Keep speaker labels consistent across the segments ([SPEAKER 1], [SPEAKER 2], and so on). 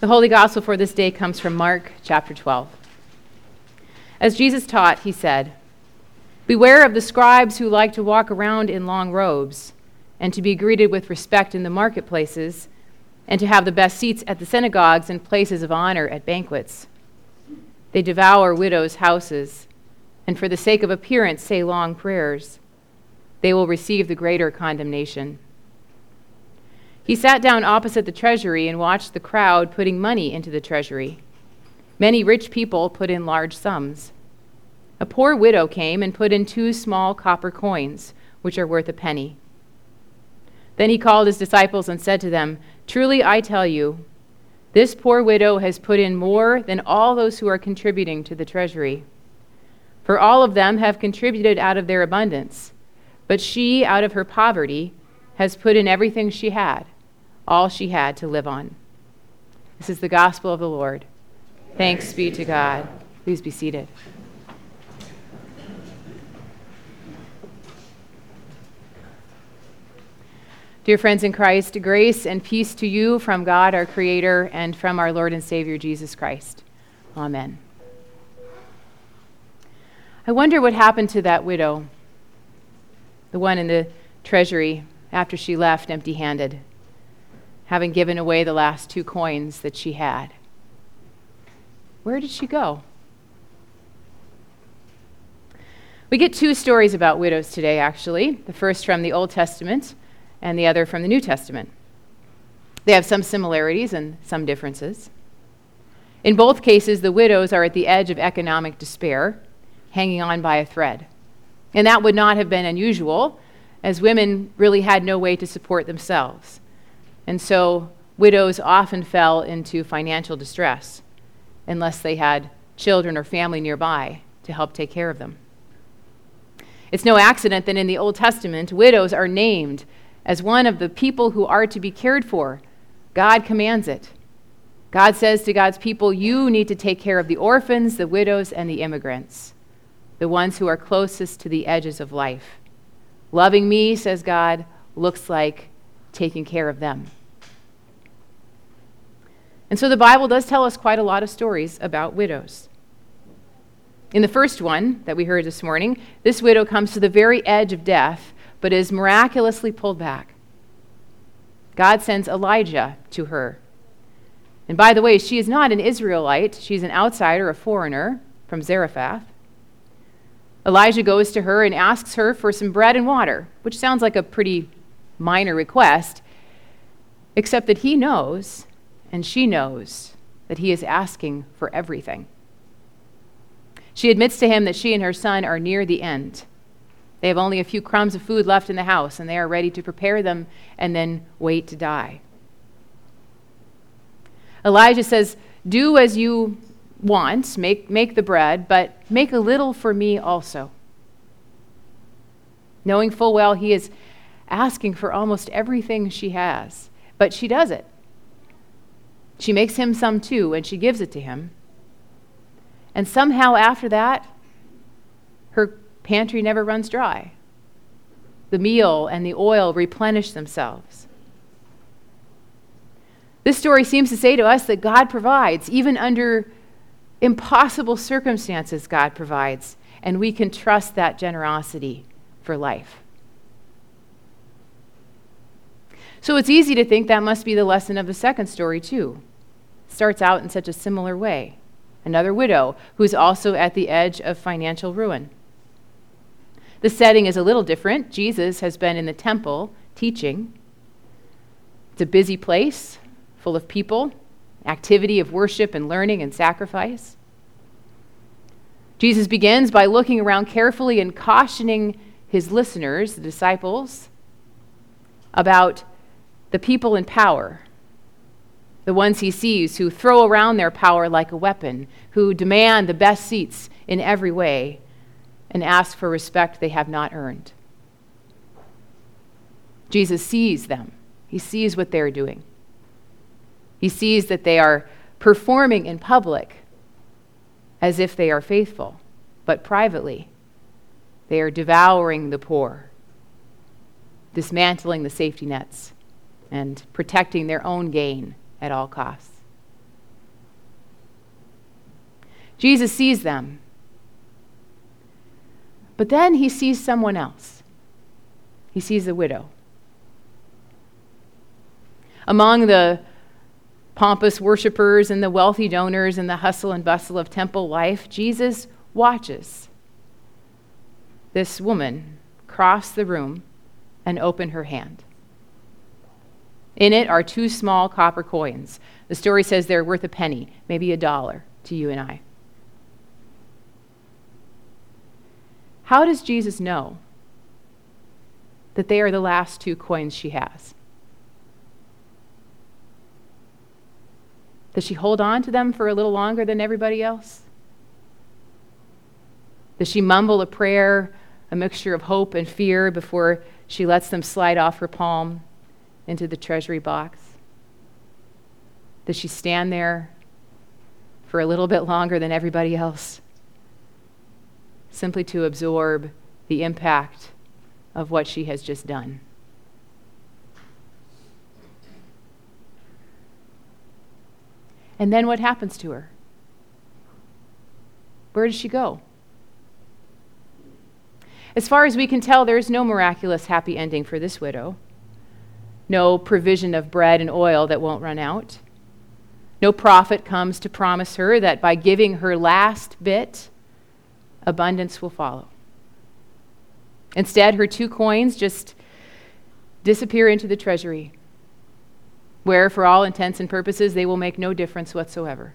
[SPEAKER 1] The Holy Gospel for this day comes from Mark chapter 12. As Jesus taught, he said, Beware of the scribes who like to walk around in long robes, and to be greeted with respect in the marketplaces, and to have the best seats at the synagogues and places of honor at banquets. They devour widows' houses, and for the sake of appearance say long prayers. They will receive the greater condemnation. He sat down opposite the treasury and watched the crowd putting money into the treasury. Many rich people put in large sums. A poor widow came and put in two small copper coins, which are worth a penny. Then he called his disciples and said to them, Truly I tell you, this poor widow has put in more than all those who are contributing to the treasury. For all of them have contributed out of their abundance, but she, out of her poverty, has put in everything she had all she had to live on. This is the gospel of the Lord. Thanks be to God. Please be seated. Dear friends in Christ, grace and peace to you from God our Creator and from our Lord and Savior Jesus Christ. Amen. I wonder what happened to that widow, the one in the treasury, after she left empty handed having given away the last two coins that she had. Where did she go? We get two stories about widows today, actually. The first from the Old Testament and the other from the New Testament. They have some similarities and some differences. In both cases, the widows are at the edge of economic despair, hanging on by a thread. And that would not have been unusual, as women really had no way to support themselves. And so widows often fell into financial distress unless they had children or family nearby to help take care of them. It's no accident that in the Old Testament, widows are named as one of the people who are to be cared for. God commands it. God says to God's people, You need to take care of the orphans, the widows, and the immigrants, the ones who are closest to the edges of life. Loving me, says God, looks like taking care of them. And so the Bible does tell us quite a lot of stories about widows. In the first one that we heard this morning, this widow comes to the very edge of death, but is miraculously pulled back. God sends Elijah to her. And by the way, she is not an Israelite, she's an outsider, a foreigner from Zarephath. Elijah goes to her and asks her for some bread and water, which sounds like a pretty minor request, except that he knows and she knows that he is asking for everything. She admits to him that she and her son are near the end. They have only a few crumbs of food left in the house, and they are ready to prepare them and then wait to die. Elijah says, Do as you want, make, make the bread, but make a little for me also. Knowing full well he is asking for almost everything she has, but she does it. She makes him some too, and she gives it to him. And somehow after that, her pantry never runs dry. The meal and the oil replenish themselves. This story seems to say to us that God provides, even under impossible circumstances, God provides, and we can trust that generosity for life. So it's easy to think that must be the lesson of the second story, too starts out in such a similar way another widow who's also at the edge of financial ruin. The setting is a little different. Jesus has been in the temple teaching. It's a busy place full of people, activity of worship and learning and sacrifice. Jesus begins by looking around carefully and cautioning his listeners, the disciples, about the people in power the ones he sees who throw around their power like a weapon, who demand the best seats in every way, and ask for respect they have not earned. Jesus sees them, he sees what they're doing. He sees that they are performing in public as if they are faithful, but privately they are devouring the poor, dismantling the safety nets, and protecting their own gain at all costs. Jesus sees them. But then he sees someone else. He sees a widow. Among the pompous worshippers and the wealthy donors and the hustle and bustle of temple life, Jesus watches this woman cross the room and open her hand. In it are two small copper coins. The story says they're worth a penny, maybe a dollar to you and I. How does Jesus know that they are the last two coins she has? Does she hold on to them for a little longer than everybody else? Does she mumble a prayer, a mixture of hope and fear, before she lets them slide off her palm into the treasury box? Does she stand there for a little bit longer than everybody else, simply to absorb the impact of what she has just done? And then what happens to her? Where does she go? As far as we can tell, there is no miraculous happy ending for this widow. No provision of bread and oil that won't run out. No prophet comes to promise her that by giving her last bit, abundance will follow. Instead, her two coins just disappear into the treasury where, for all intents and purposes, they will make no difference whatsoever.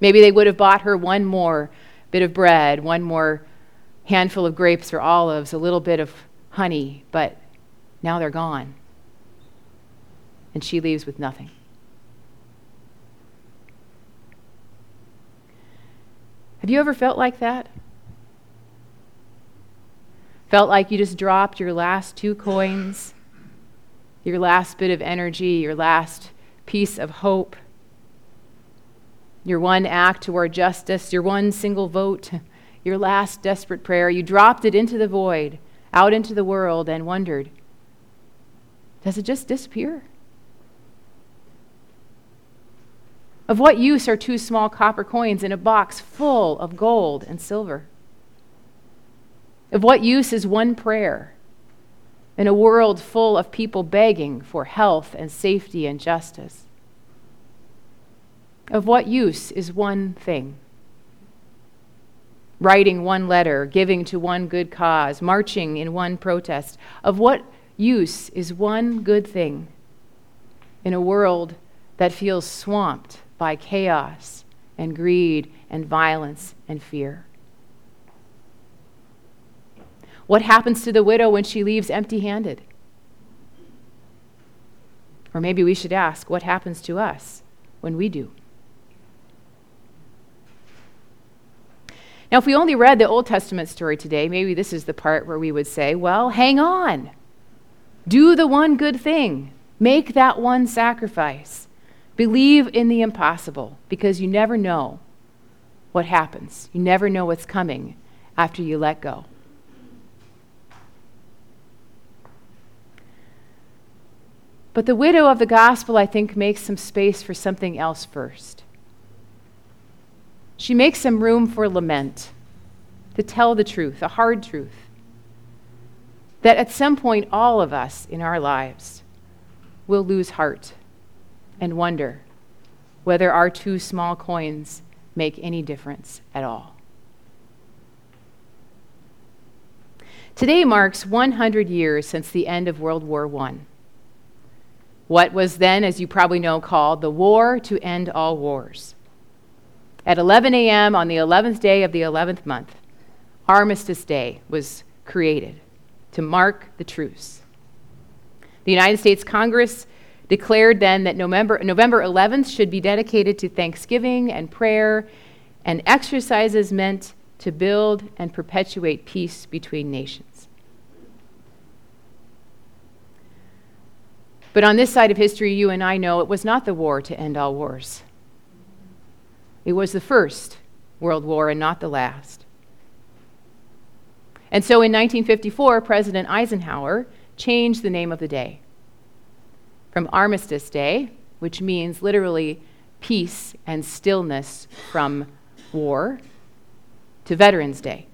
[SPEAKER 1] Maybe they would have bought her one more bit of bread, one more handful of grapes or olives, a little bit of honey, but now they're gone. And she leaves with nothing. Have you ever felt like that? Felt like you just dropped your last two coins your last bit of energy, your last piece of hope, your one act toward justice, your one single vote, your last desperate prayer. You dropped it into the void, out into the world, and wondered does it just disappear? Of what use are two small copper coins in a box full of gold and silver? Of what use is one prayer? In a world full of people begging for health and safety and justice? Of what use is one thing? Writing one letter, giving to one good cause, marching in one protest. Of what use is one good thing in a world that feels swamped by chaos and greed and violence and fear? What happens to the widow when she leaves empty handed? Or maybe we should ask, what happens to us when we do? Now, if we only read the Old Testament story today, maybe this is the part where we would say, well, hang on. Do the one good thing. Make that one sacrifice. Believe in the impossible because you never know what happens. You never know what's coming after you let go. But the widow of the gospel, I think, makes some space for something else first. She makes some room for lament, to tell the truth, a hard truth. That at some point, all of us in our lives will lose heart and wonder whether our two small coins make any difference at all. Today marks 100 years since the end of World War I what was then, as you probably know, called the War to End All Wars. At 11 a.m. on the 11th day of the 11th month, Armistice Day was created to mark the truce. The United States Congress declared then that November, November 11th should be dedicated to thanksgiving and prayer and exercises meant to build and perpetuate peace between nations. But on this side of history, you and I know it was not the war to end all wars. It was the first World War and not the last. And so in 1954, President Eisenhower changed the name of the day from Armistice Day, which means literally peace and stillness from war to Veterans Day.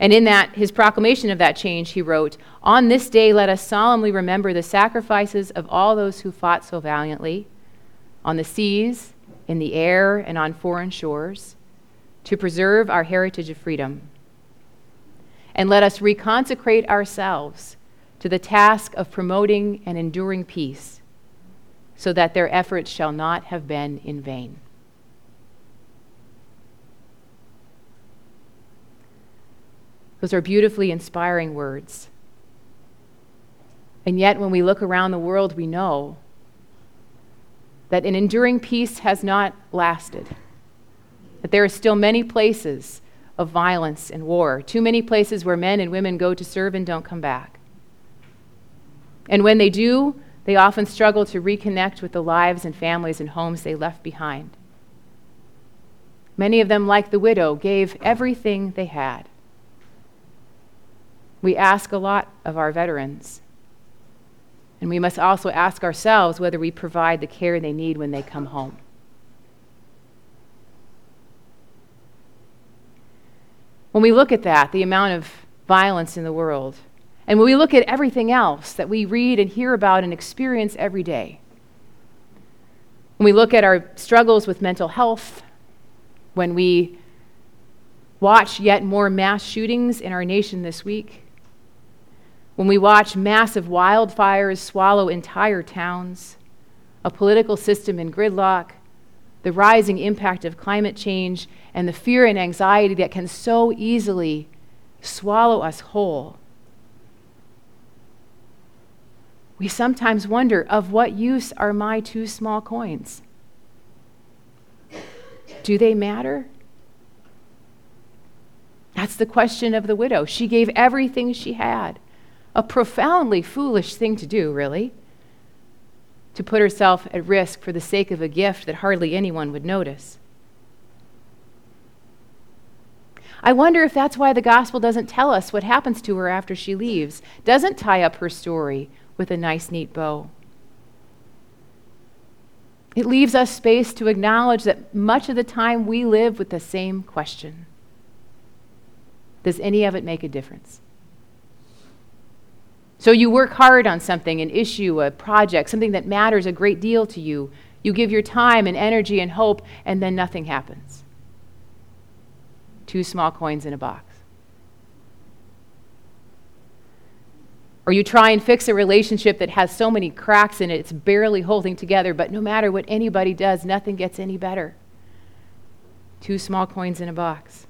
[SPEAKER 1] And in that, his proclamation of that change, he wrote, On this day, let us solemnly remember the sacrifices of all those who fought so valiantly on the seas, in the air, and on foreign shores to preserve our heritage of freedom. And let us reconsecrate ourselves to the task of promoting and enduring peace so that their efforts shall not have been in vain. Those are beautifully inspiring words. And yet, when we look around the world, we know that an enduring peace has not lasted, that there are still many places of violence and war, too many places where men and women go to serve and don't come back. And when they do, they often struggle to reconnect with the lives and families and homes they left behind. Many of them, like the widow, gave everything they had. We ask a lot of our veterans. And we must also ask ourselves whether we provide the care they need when they come home. When we look at that, the amount of violence in the world, and when we look at everything else that we read and hear about and experience every day, when we look at our struggles with mental health, when we watch yet more mass shootings in our nation this week, when we watch massive wildfires swallow entire towns, a political system in gridlock, the rising impact of climate change, and the fear and anxiety that can so easily swallow us whole. We sometimes wonder of what use are my two small coins? Do they matter? That's the question of the widow. She gave everything she had. A profoundly foolish thing to do, really, to put herself at risk for the sake of a gift that hardly anyone would notice. I wonder if that's why the gospel doesn't tell us what happens to her after she leaves, doesn't tie up her story with a nice, neat bow. It leaves us space to acknowledge that much of the time we live with the same question Does any of it make a difference? So you work hard on something, an issue, a project, something that matters a great deal to you. You give your time and energy and hope, and then nothing happens. Two small coins in a box. Or you try and fix a relationship that has so many cracks in it, it's barely holding together, but no matter what anybody does, nothing gets any better. Two small coins in a box.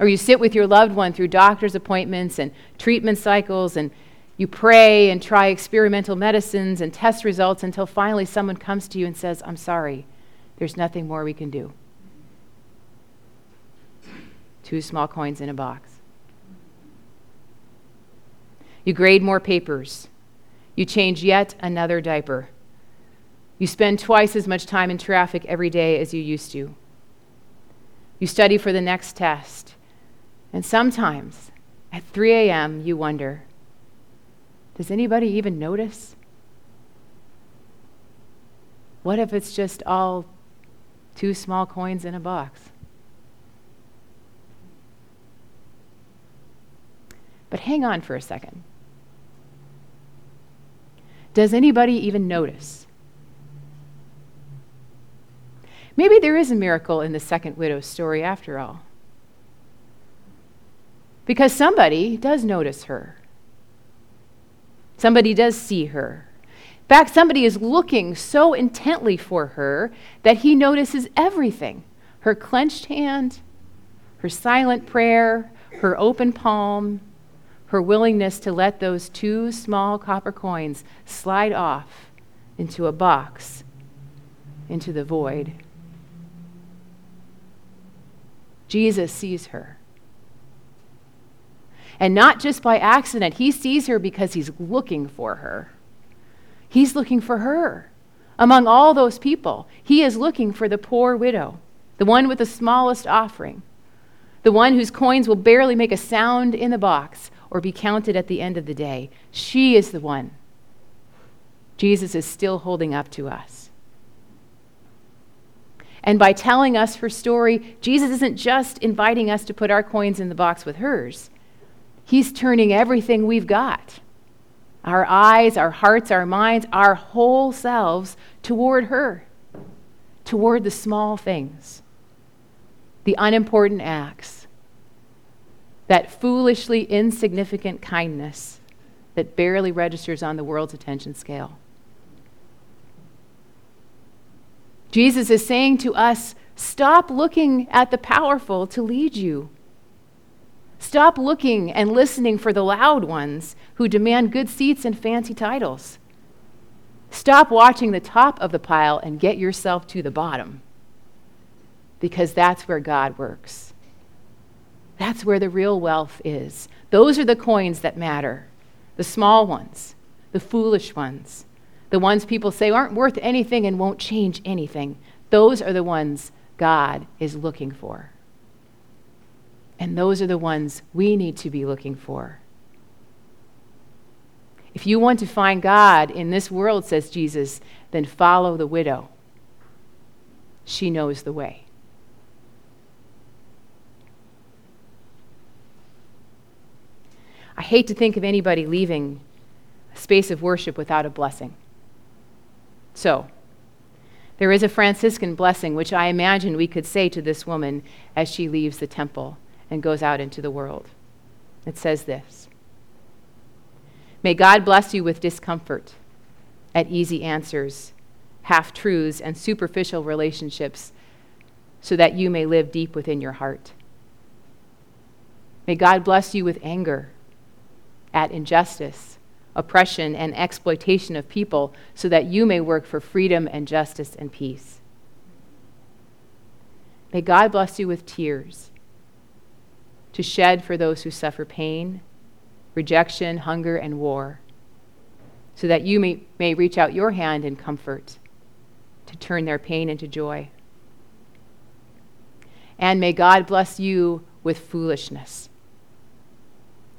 [SPEAKER 1] Or you sit with your loved one through doctor's appointments and treatment cycles, and you pray and try experimental medicines and test results until finally someone comes to you and says, I'm sorry, there's nothing more we can do. Two small coins in a box. You grade more papers. You change yet another diaper. You spend twice as much time in traffic every day as you used to. You study for the next test. And sometimes at 3 a.m., you wonder does anybody even notice? What if it's just all two small coins in a box? But hang on for a second. Does anybody even notice? Maybe there is a miracle in the second widow's story after all because somebody does notice her. Somebody does see her. In fact, somebody is looking so intently for her that he notices everything her clenched hand, her silent prayer, her open palm, her willingness to let those two small copper coins slide off into a box, into the void. Jesus sees her. And not just by accident, he sees her because he's looking for her. He's looking for her. Among all those people, he is looking for the poor widow, the one with the smallest offering, the one whose coins will barely make a sound in the box or be counted at the end of the day. She is the one Jesus is still holding up to us. And by telling us her story, Jesus isn't just inviting us to put our coins in the box with hers. He's turning everything we've got our eyes, our hearts, our minds, our whole selves toward her, toward the small things, the unimportant acts, that foolishly insignificant kindness that barely registers on the world's attention scale. Jesus is saying to us stop looking at the powerful to lead you. Stop looking and listening for the loud ones who demand good seats and fancy titles. Stop watching the top of the pile and get yourself to the bottom. Because that's where God works. That's where the real wealth is. Those are the coins that matter the small ones, the foolish ones, the ones people say aren't worth anything and won't change anything. Those are the ones God is looking for. And those are the ones we need to be looking for. If you want to find God in this world, says Jesus, then follow the widow. She knows the way. I hate to think of anybody leaving a space of worship without a blessing. So, there is a Franciscan blessing which I imagine we could say to this woman as she leaves the temple and goes out into the world. It says this May God bless you with discomfort at easy answers, half truths, and superficial relationships so that you may live deep within your heart. May God bless you with anger at injustice, oppression, and exploitation of people so that you may work for freedom and justice and peace. May God bless you with tears to shed for those who suffer pain, rejection, hunger, and war, so that you may, may reach out your hand in comfort to turn their pain into joy. And may God bless you with foolishness.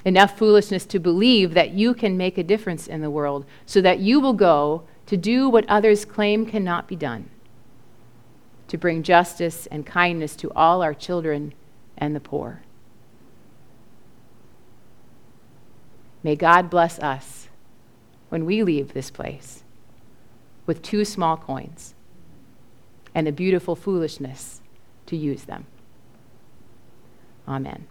[SPEAKER 1] Enough foolishness to believe that you can make a difference in the world, so that you will go to do what others claim cannot be done to bring justice and kindness to all our children and the poor. May God bless us when we leave this place with two small coins and the beautiful foolishness to use them. Amen.